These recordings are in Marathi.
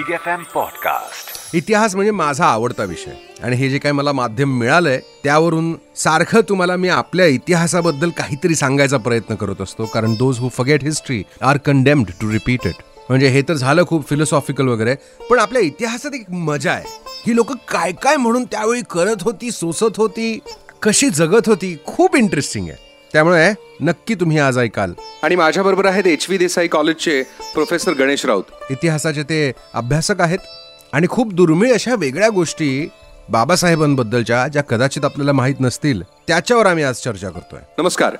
बिग एफ एम पॉडकास्ट इतिहास म्हणजे माझा आवडता विषय. आणि हे जे काही मला माध्यम मिळालंय त्यावरून सारखं तुम्हाला मी आपल्या इतिहासाबद्दल काहीतरी सांगायचा प्रयत्न करत असतो. कारण those who forget history are condemned to repeat it म्हणजे हे तर झालं खूप फिलॉसॉफिकल वगैरे पण आपल्या इतिहासात एक मजा आहे. ही लोक काय काय म्हणून त्यावेळी करत होती सोसत होती कशी जगत होती खूप इंटरेस्टिंग आहे. त्यामुळे नक्की तुम्ही आज ऐकाल. आणि माझ्याबरोबर आहेत एच व्ही देसाई कॉलेजचे प्रोफेसर गणेश राऊत. इतिहासाचे ते अभ्यासक आहेत आणि खूप दुर्मिळ अशा वेगळ्या गोष्टी बाबासाहेबांबद्दलच्या ज्या कदाचित आपल्याला माहीत नसतील त्याच्यावर आम्ही आज चर्चा करतोय. नमस्कार.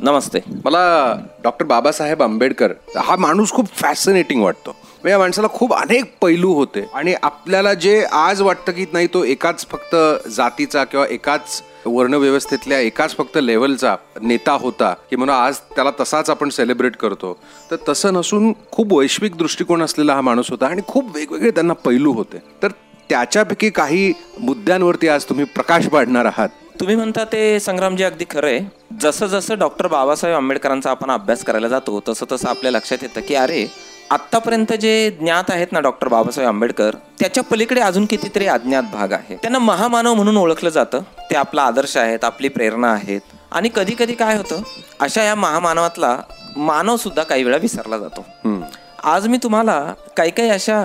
नमस्ते. मला डॉक्टर बाबासाहेब आंबेडकर हा माणूस खूप फॅसिनेटिंग वाटतो. म्हणजे या माणसाला खूप अनेक पैलू होते आणि आपल्याला जे आज वाटतं की नाही तो एकाच फक्त जातीचा किंवा एकाच वर्णव्यवस्थेतल्या एकाच फक्त लेवलचा नेता होता की म्हणून आज त्याला तसाच आपण सेलिब्रेट करतो. तर तसं नसून खूप वैश्विक दृष्टिकोन असलेला हा माणूस होता आणि खूप वेगवेगळे त्यांना पैलू होते. तर त्याच्यापैकी काही मुद्द्यांवरती आज तुम्ही प्रकाश पाडणार आहात. तुम्ही म्हणता ते संग्रामजी अगदी खरं आहे जसं जसं डॉक्टर बाबासाहेब आंबेडकरांचा आपण अभ्यास करायला जातो तसं तसं आपल्या लक्षात येतं की अरे आत्तापर्यंत जे ज्ञात आहेत ना डॉक्टर बाबासाहेब आंबेडकर त्याच्या पलीकडे अजून कितीतरी अज्ञात भाग आहे त्यांना महामानव म्हणून ओळखलं जातं. ते आपला आदर्श आहेत आपली प्रेरणा आहेत. आणि कधी कधी काय होतं अशा या महामानवातला मानव सुद्धा काही वेळा विसरला जातो. आज मी तुम्हाला काही काही अशा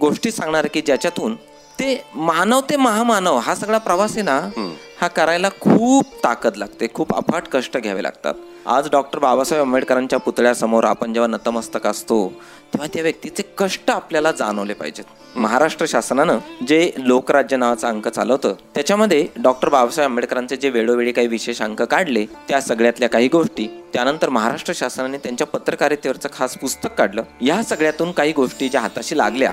गोष्टी सांगणार की ज्याच्यातून ते मानव ते महामानव हा सगळा प्रवास आहे ना हा करायला खूप ताकद लागते खूप अफाट कष्ट घ्यावे लागतात. आज डॉक्टर बाबासाहेब आंबेडकरांच्या पुतळ्यासमोर आपण जेव्हा नतमस्तक असतो तेव्हा त्या व्यक्तीचे कष्ट आपल्याला जाणवले पाहिजेत. महाराष्ट्र शासनानं जे लोकराज्य नावाचा अंक चालवतं त्याच्यामध्ये डॉक्टर बाबासाहेब आंबेडकरांचे जे वेळोवेळी काही विशेष अंक काढले त्या सगळ्यातल्या काही गोष्टी त्यानंतर महाराष्ट्र शासनाने त्यांच्या पत्रकारितेवरचं खास पुस्तक काढलं. या सगळ्यातून काही गोष्टी ज्या हाताशी लागल्या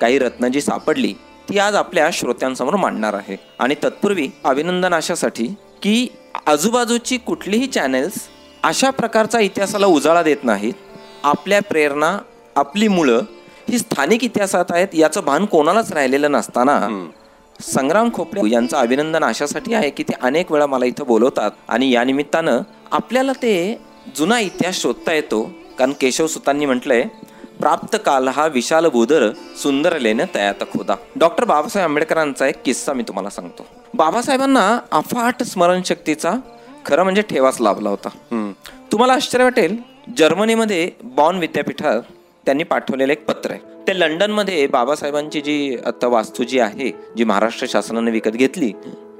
काही रत्न जी सापडली ती आज आपल्या श्रोत्यांसमोर मांडणार आहे. आणि तत्पूर्वी अभिनंदन अशासाठी की आजूबाजूची कुठलीही चॅनेल्स अशा प्रकारचा इतिहासाला उजाळा देत नाहीत. आपल्या प्रेरणा आपली मुळं ही स्थानिक इतिहासात आहेत याचं भान कोणालाच राहिलेलं नसताना संग्राम खोपडे यांचं अभिनंदन अशासाठी आहे की ते अनेक वेळा मला इथं बोलवतात आणि या निमित्तानं आपल्याला ते जुना इतिहास शोधता येतो. कारण केशव सुतांनी म्हटलंय प्राप्त काल हा विशाल भूदर सुंदर लेणं तयात खोदा. डॉक्टर बाबासाहेब आंबेडकरांचा एक किस्सा मी तुम्हाला सांगतो. बाबासाहेबांना अफाट स्मरणशक्तीचा खरं म्हणजे ठेवाच लाभला होता. तुम्हाला आश्चर्य वाटेल जर्मनीमध्ये बॉन विद्यापीठात त्यांनी पाठवलेलं एक पत्र आहे. ते लंडनमध्ये बाबासाहेबांची जी आता वास्तू जी आहे जी महाराष्ट्र शासनाने विकत घेतली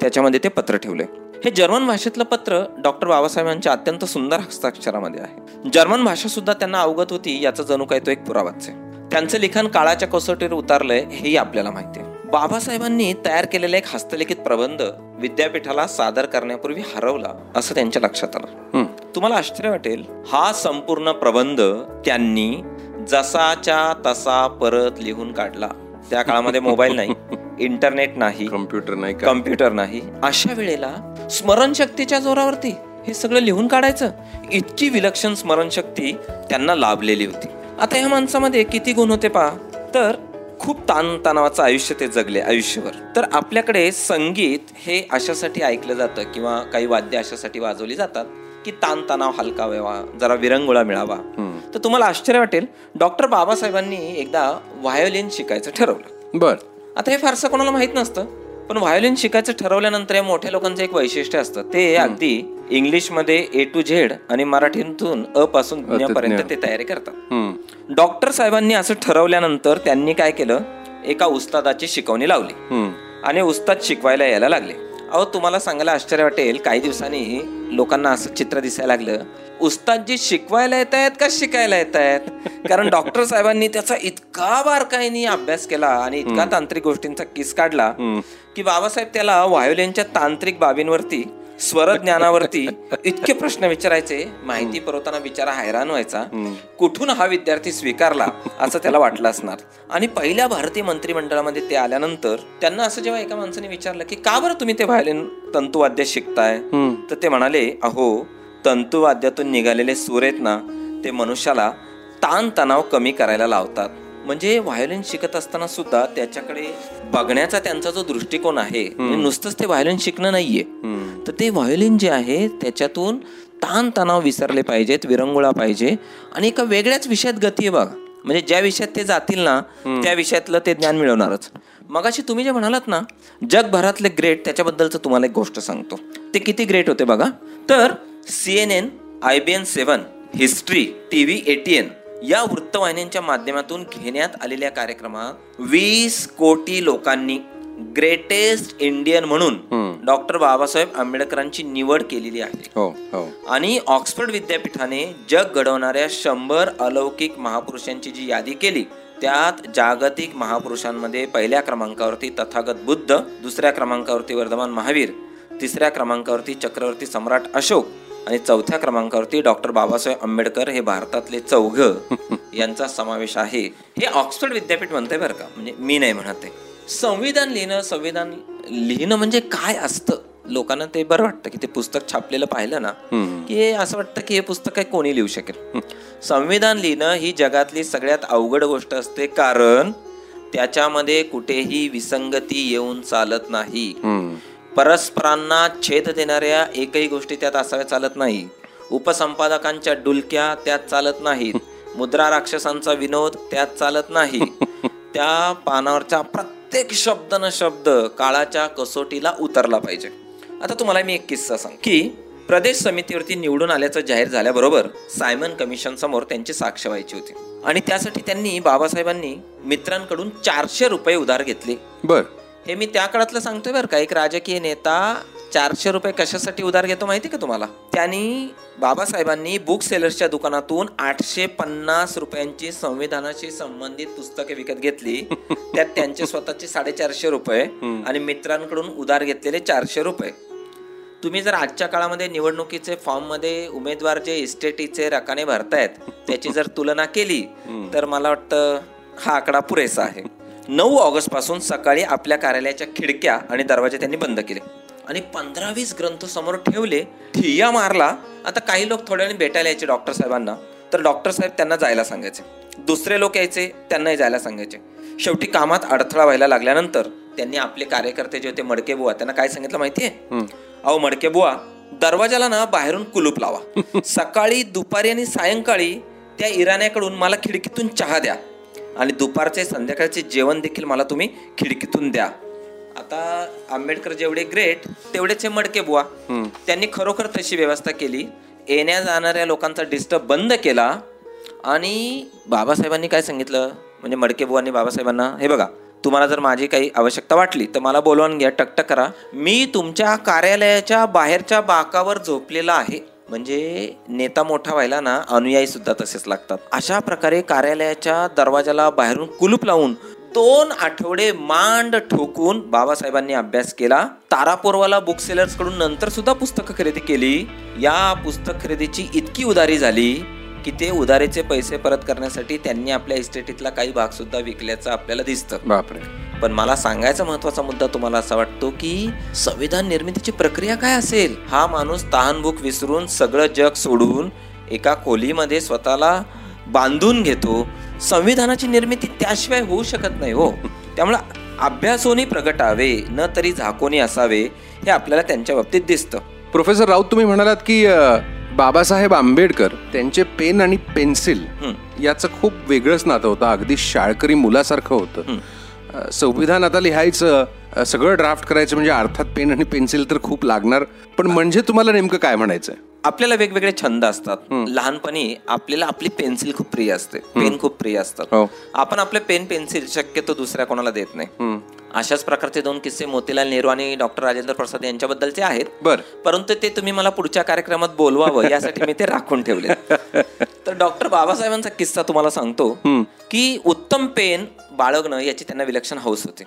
त्याच्यामध्ये ते पत्र ठेवले हे जर्मन भाषेतलं पत्र डॉक्टर बाबासाहेबांच्या अत्यंत सुंदर हस्ताक्षरामध्ये आहे. जर्मन भाषा सुद्धा त्यांना अवगत होती याचा जणू काय तो एक पुरावाच आहे. त्यांचं लिखाण काळाच्या कसोटीवर उतारलंय हेही आपल्याला माहिती आहे. बाबासाहेबांनी तयार केलेला एक हस्तलिखित प्रबंध विद्यापीठाला सादर करण्यापूर्वी हरवला असं त्यांच्या लक्षात आलं. तुम्हाला आश्चर्य वाटेल हा संपूर्ण प्रबंध त्यांनी जसाच्या तसा परत लिहून काढला. त्या काळामध्ये मोबाईल नाही इंटरनेट नाही कम्प्युटर नाही कम्प्युटर नाही. अशा वेळेला स्मरणशक्तीच्या जोरावरती हे सगळं लिहून काढायचं इतकी विलक्षण स्मरणशक्ती त्यांना लाभलेली होती. आता ह्या माणसामध्ये किती गुण होते पहा. तर खूप ताणतणावाचं आयुष्य ते जगले आयुष्यभर. तर आपल्याकडे संगीत हे अशासाठी ऐकलं जातं किंवा काही वाद्य अशासाठी वाजवली जातात की ताणतणाव हलका व्हावा जरा विरंगुळा मिळावा. तर तुम्हाला आश्चर्य वाटेल डॉक्टर बाबासाहेबांनी एकदा व्हायोलिन शिकायचं ठरवलं. बर. आता हे फारसं कोणाला माहीत नसतं. पण व्हायोलिन शिकायचं ठरवल्यानंतर या मोठ्या लोकांचं एक वैशिष्ट्य असतं. ते अगदी इंग्लिशमध्ये ए टू झेड आणि मराठीतून अ पासून पर्यंत ते तयारी करतात. डॉक्टर साहेबांनी असं ठरवल्यानंतर त्यांनी काय केलं? एका उस्तादाची शिकवणी लावली. आणि उस्ताद शिकवायला यायला लागले. अहो तुम्हाला सांगायला आश्चर्य वाटेल काही दिवसांनी लोकांना असं चित्र दिसायला लागलं. उस्तादजी शिकवायला येत आहेत का शिकायला येत आहेत? कारण डॉक्टर साहेबांनी त्याचा इतका बारकाईने अभ्यास केला आणि इतका तांत्रिक गोष्टींचा किस काढला की बाबासाहेब त्याला व्हायोलिनच्या तांत्रिक बाबींवरती स्वर ज्ञानावरती इतके प्रश्न विचारायचे माहिती पुरवताना बिचारा हैराण व्हायचा. कुठून हा विद्यार्थी स्वीकारला असं त्याला वाटलं असणार? आणि पहिल्या भारतीय मंत्रिमंडळामध्ये ते आल्यानंतर त्यांना असं जेव्हा एका माणसाने विचारलं की का बरं तुम्ही ते व्हायोलिन तंतुवाद्य शिकताय? तर ते म्हणाले अहो तंतुवाद्यातून निघालेले सूर आहेत ना ते मनुष्याला ताण तणाव कमी करायला लावतात. म्हणजे व्हायोलिन शिकत असताना सुद्धा त्याच्याकडे बघण्याचा त्यांचा जो दृष्टिकोन आहे म्हणजे नुसतंच ते व्हायोलिन शिकणं नाहीये. तर ते व्हायोलिन जे आहे त्याच्यातून ताण तणाव विसरले पाहिजेत विरंगुळा पाहिजे. आणि एका वेगळ्याच विषयात गती आहे बघा. म्हणजे ज्या विषयात ते जातील ना त्या विषयातलं ते ज्ञान मिळवणारच मगाशी तुम्ही जे म्हणालात ना जगभरातले ग्रेट त्याच्याबद्दलचं तुम्हाला एक गोष्ट सांगतो. ते किती ग्रेट होते बघा. तर C N N I B N seven history T V ATN या वृत्तवाहिन्यांच्या माध्यमातून घेण्यात आलेल्या कार्यक्रमात वीस कोटी लोकांनी ग्रेटेस्ट इंडियन म्हणून डॉक्टर बाबासाहेब आंबेडकरांची निवड केलेली आहे. हो हो. आणि ऑक्सफर्ड विद्यापीठाने जग घडवणाऱ्या शंभर अलौकिक महापुरुषांची जी यादी केली त्यात जागतिक महापुरुषांमध्ये पहिल्या क्रमांकावरती तथागत बुद्ध दुसऱ्या क्रमांकावरती वर्धमान महावीर तिसऱ्या क्रमांकावरती चक्रवर्ती सम्राट अशोक आणि चौथ्या क्रमांकावरती डॉक्टर बाबासाहेब आंबेडकर हे भारतातले चौघ यांचा समावेश आहे. हे ऑक्सफर्ड विद्यापीठ म्हणते बरं का. म्हणजे मी नाही म्हणत आहे संविधान लिहिणं संविधान लिहिणं म्हणजे काय असतं? लोकांना ते बरं वाटतं की ते पुस्तक छापलेलं पाहिलं ना की हे असं वाटतं की हे पुस्तक काय कोणी लिहू शकेल. संविधान लिहिणं ही जगातली सगळ्यात अवघड गोष्ट असते कारण त्याच्यामध्ये कुठेही विसंगती येऊन चालत नाही. परस्परांना छेद देणाऱ्या एकही गोष्टी त्यात असाव्या चालत नाही. उपसंपादकांच्या डुलक्या त्यात चालत नाहीत. मुद्रा राक्षसांचा विनोद त्यात चालत नाही. त्या पानावरचा प्रत्येक शब्द न शब्द काळाच्या कसोटीला उतरला पाहिजे. आता तुम्हाला मी एक किस्सा सांग की प्रदेश समितीवरती निवडून आल्याचं जाहीर झाल्याबरोबर सायमन कमिशन समोर त्यांची साक्ष व्हायची होती. आणि त्यासाठी त्यांनी बाबासाहेबांनी मित्रांकडून चारशे रुपये उधार घेतले. बरं. हे मी त्या काळातलं सांगतोय बरं का. एक राजकीय नेता चारशे रुपये कशासाठी उधार घेतो माहिती का तुम्हाला? त्यांनी बाबासाहेबांनी बुक सेलर्सच्या दुकानातून आठशे पन्नास रुपयांची संविधानाशी संबंधित पुस्तके विकत घेतली. त्यात त्यांचे स्वतःचे साडेचारशे रुपये आणि मित्रांकडून उधार घेतलेले चारशे रुपये. तुम्ही जर आजच्या काळामध्ये निवडणुकीचे फॉर्ममध्ये उमेदवार जे इस्टेटीचे रकाने भरतायत त्याची जर तुलना केली तर मला वाटतं हा आकडा पुरेसा आहे. नऊ ऑगस्टपासून सकाळी आपल्या कार्यालयाच्या खिडक्या आणि दरवाजे त्यांनी बंद केले. आणि पंधरा वीस ग्रंथ समोर ठेवले ठिय्या मारला. आता काही लोक थोड्या वेळाने भेटायला यायचे डॉक्टर साहेबांना. तर डॉक्टर साहेब त्यांना जायला सांगायचे. दुसरे लोक यायचे त्यांनाही जायला सांगायचे. शेवटी कामात अडथळा व्हायला लागल्यानंतर त्यांनी आपले कार्यकर्ते जे होते मडके बुवा त्यांना काय सांगितलं माहितीये? अहो मडके बुवा दरवाजाला ना बाहेरून कुलूप लावा. सकाळी दुपारी आणि सायंकाळी त्या इराण्याकडून मला खिडकीतून चहा द्या. आणि दुपारचे संध्याकाळचे जेवण देखील मला तुम्ही खिडकीतून द्या. आता आंबेडकर जेवढे ग्रेट तेवढेच हे मडके बुवा. त्यांनी खरोखर तशी व्यवस्था केली. येण्या जाणाऱ्या लोकांचा डिस्टर्ब बंद केला. आणि बाबासाहेबांनी काय सांगितलं? म्हणजे मडके बुवांनी बाबासाहेबांना हे बघा तुम्हाला जर माझी काही आवश्यकता वाटली तर मला बोलवून घ्या टकटक करा. मी तुमच्या कार्यालयाच्या बाहेरच्या बाकावर झोपलेला आहे. म्हणजे नेता मोठा व्हायला ना अनुयायी सुद्धा तसेच लागतात. अशा प्रकारे कार्यालयाच्या दरवाजाला बाहेरून कुलूप लावून दोन आठवडे मांड ठोकून बाबासाहेबांनी अभ्यास केला. तारापोरवाला बुक सेलर्सकडून नंतर सुद्धा पुस्तकं खरेदी केली. या पुस्तक खरेदीची इतकी उदारी झाली की ते उधारीचे पैसे परत करण्यासाठी त्यांनी आपल्या इस्टेटीतला काही भाग सुद्धा विकल्याचं आपल्याला दिसतं. बापरे. पण मला सांगायचा महत्त्वाचा मुद्दा तुम्हाला असा वाटतो की संविधान निर्मितीची प्रक्रिया काय असेल? हा माणूस तहानभूक विसरून सगळं जग सोडून एका खोलीमध्ये स्वतःला बांधून घेतो. संविधानाची निर्मिती त्याशिवाय होऊ शकत नाही हो. त्यामुळे अभ्यासोनी प्रगटावे न तरी झाकोनी असावे हे आपल्याला त्यांच्या बाबतीत दिसतं. प्रोफेसर राऊत तुम्ही म्हणालात की बाबासाहेब आंबेडकर त्यांचे पेन आणि पेन्सिल याचं खूप वेगळंच नातं होतं. अगदी शाळकरी मुलासारखं होतं. संविधान आता लिहायचं सगळं ड्राफ्ट करायचं म्हणजे अर्थात पेन आणि पेन्सिल तर खूप लागणार. पण म्हणजे तुम्हाला नेमकं काय म्हणायचं आपल्याला वेगवेगळे छंद असतात. लहानपणी आपल्याला आपली पेन्सिल खूप प्रिय असते. पेन खूप प्रिय असतात. हो. आपण आपले पेन पेन्सिल शक्यतो दुसऱ्या कोणाला देत नाही. अशाच प्रकारचे दोन किस्से मोतीलाल नेहरू आणि डॉक्टर राजेंद्र प्रसाद यांच्याबद्दलचे आहेत. बर. परंतु ते तुम्ही मला पुढच्या कार्यक्रमात बोलवावं यासाठी मी ते राखून ठेवले. तर डॉक्टर बाबासाहेबांचा किस्सा तुम्हाला सांगतो की उत्तम पेन बाळगणं याची त्यांना विलक्षण हौस होती.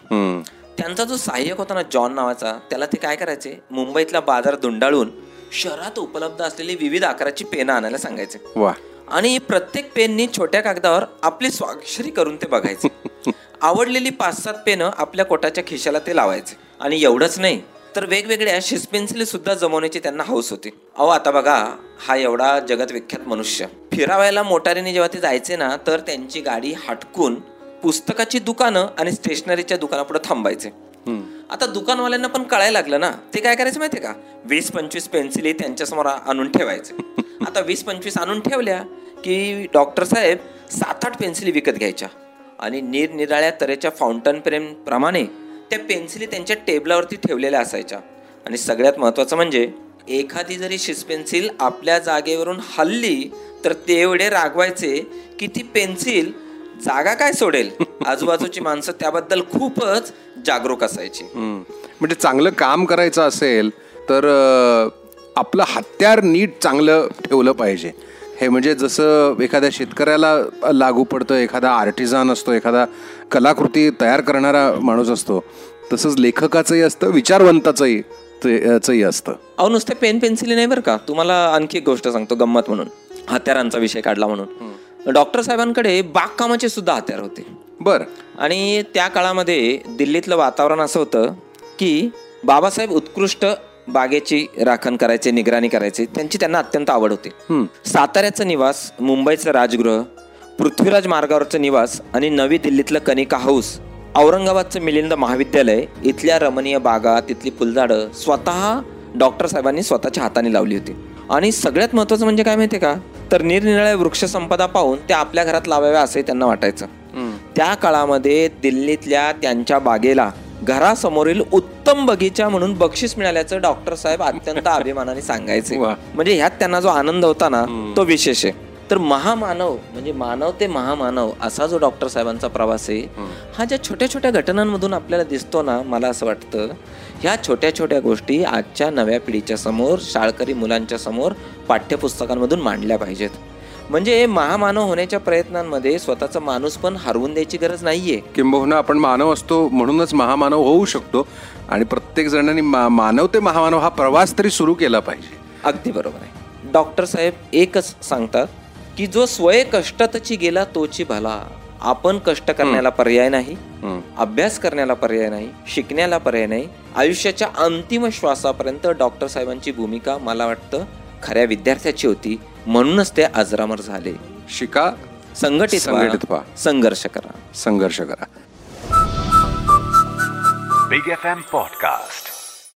त्यांचा जो सहाय्यक होता ना जॉन नावाचा त्याला ते काय करायचे? मुंबईतला बाजार दुंडाळून शहरात उपलब्ध असलेली विविध आकाराची पेनं आणायला सांगायचे. वा. आणि प्रत्येक पेननी छोट्या कागदावर आपली स्वाक्षरी करून ते बघायचे. आवडलेली पाच सात पेनं आपल्या कोटाच्या खिशाला ते लावायचे. आणि एवढंच नाही तर वेगवेगळ्या शिस्पेन्सिली सुद्धा जमवण्याची त्यांना हौस होती. अहो आता बघा हा एवढा जगत विख्यात मनुष्य. फिरावायला मोटारीने जेव्हा ते जायचे ना तर त्यांची गाडी हटकून पुस्तकाची दुकानं आणि स्टेशनरीच्या दुकानापुढे थांबायचे. आता दुकानवाल्यांना पण कळायला लागलं ना ते काय करायचं माहितीये का? वीस पंचवीस पेन्सिली त्यांच्यासमोर आणून ठेवायचे. आता वीस पंचवीस आणून ठेवल्या की डॉक्टर साहेब सात आठ पेन्सिली विकत घ्यायच्या. आणि निरनिराळ्या तऱ्हेच्या फाउंटन पेन प्रमाणे त्या पेन्सिली त्यांच्या टेबलावरती ठेवलेल्या असायच्या. आणि सगळ्यात महत्त्वाचं म्हणजे एखादी जरी शिस पेन्सिल आपल्या जागेवरून हल्ली तर ते एवढे रागवायचे की ती पेन्सिल जागा काय सोडेल? आजूबाजूची माणसं त्याबद्दल खूपच जागरूक असायची. म्हणजे चांगलं काम करायचं असेल तर आपलं हत्यार नीट चांगलं ठेवलं पाहिजे. हे म्हणजे जसं एखाद्या शेतकऱ्याला लागू पडतं एखादा आर्टिझान असतो एखादा कलाकृती तयार करणारा माणूस असतो तसंच लेखकाचंही असतं विचारवंताचंही चंही असतं. अहो नुसते पेन पेन्सिली नाही बरं का? तुम्हाला आणखी एक गोष्ट सांगतो गंमत म्हणून. हत्यारांचा विषय काढला म्हणून. डॉक्टर साहेबांकडे बागकामाचे सुद्धा हत्यार होते. बरं. आणि त्या काळामध्ये दिल्लीतलं वातावरण असं होतं की बाबासाहेब उत्कृष्ट बागेची राखण करायचे निगराणी करायचे त्यांची त्यांना अत्यंत आवड होती. साताऱ्याचं निवास मुंबईचं राजगृह पृथ्वीराज मार्गावरचं निवास आणि नवी दिल्लीतलं कनिका हाऊस औरंगाबादचं मिलिंद महाविद्यालय इथल्या रमणीय बागा तिथली फुलझाडं स्वतः डॉक्टर साहेबांनी स्वतःच्या हाताने लावली होती. आणि सगळ्यात महत्त्वाचं म्हणजे काय माहितीये का? तर निरनिराळ्या वृक्षसंपदा पाहून त्या आपल्या घरात लावाव्या असे त्यांना वाटायचं. त्या काळामध्ये दिल्लीतल्या त्यांच्या बागेला घरासमोरील उत्तम बगीचा म्हणून बक्षीस मिळाल्याचं डॉक्टर साहेब अत्यंत अभिमानाने सांगायचे. म्हणजे ह्यात त्यांना जो आनंद होता ना तो विशेष आहे. तर महामानव म्हणजे मानव ते महामानव असा जो डॉक्टर साहेबांचा प्रवास आहे हा ज्या छोट्या छोट्या घटनांमधून आपल्याला दिसतो ना मला असं वाटतं ह्या छोट्या छोट्या गोष्टी आजच्या नव्या पिढीच्या समोर शाळकरी मुलांच्या समोर पाठ्यपुस्तकांमधून मांडल्या पाहिजेत. म्हणजे महामानव होण्याच्या प्रयत्नांमध्ये स्वतःचा माणूस पण हरवून द्यायची गरज नाहीये. किंबहुना आपण मानव असतो म्हणूनच महामानव होऊ शकतो आणि प्रत्येक जणांनी मा मानव ते महामानव हा प्रवास तरी सुरू केला पाहिजे. अगदी बरोबर आहे. डॉक्टर साहेब एकच सांगतात की जो स्वय कष्टातची गेला तोची भला. आपण कष्ट करण्याला पर्याय नाही अभ्यास करण्याला पर्याय नाही शिकण्याला पर्याय नाही आयुष्याच्या अंतिम श्वासापर्यंत डॉक्टर साहेबांची भूमिका मला वाटतं खऱ्या विद्यार्थ्याची होती. म्हणूनच ते अजरामर झाले. शिका. संघटित संघटित व्हा, व्हा. संघर्ष करा. संघर्ष करा. Big FM Podcast.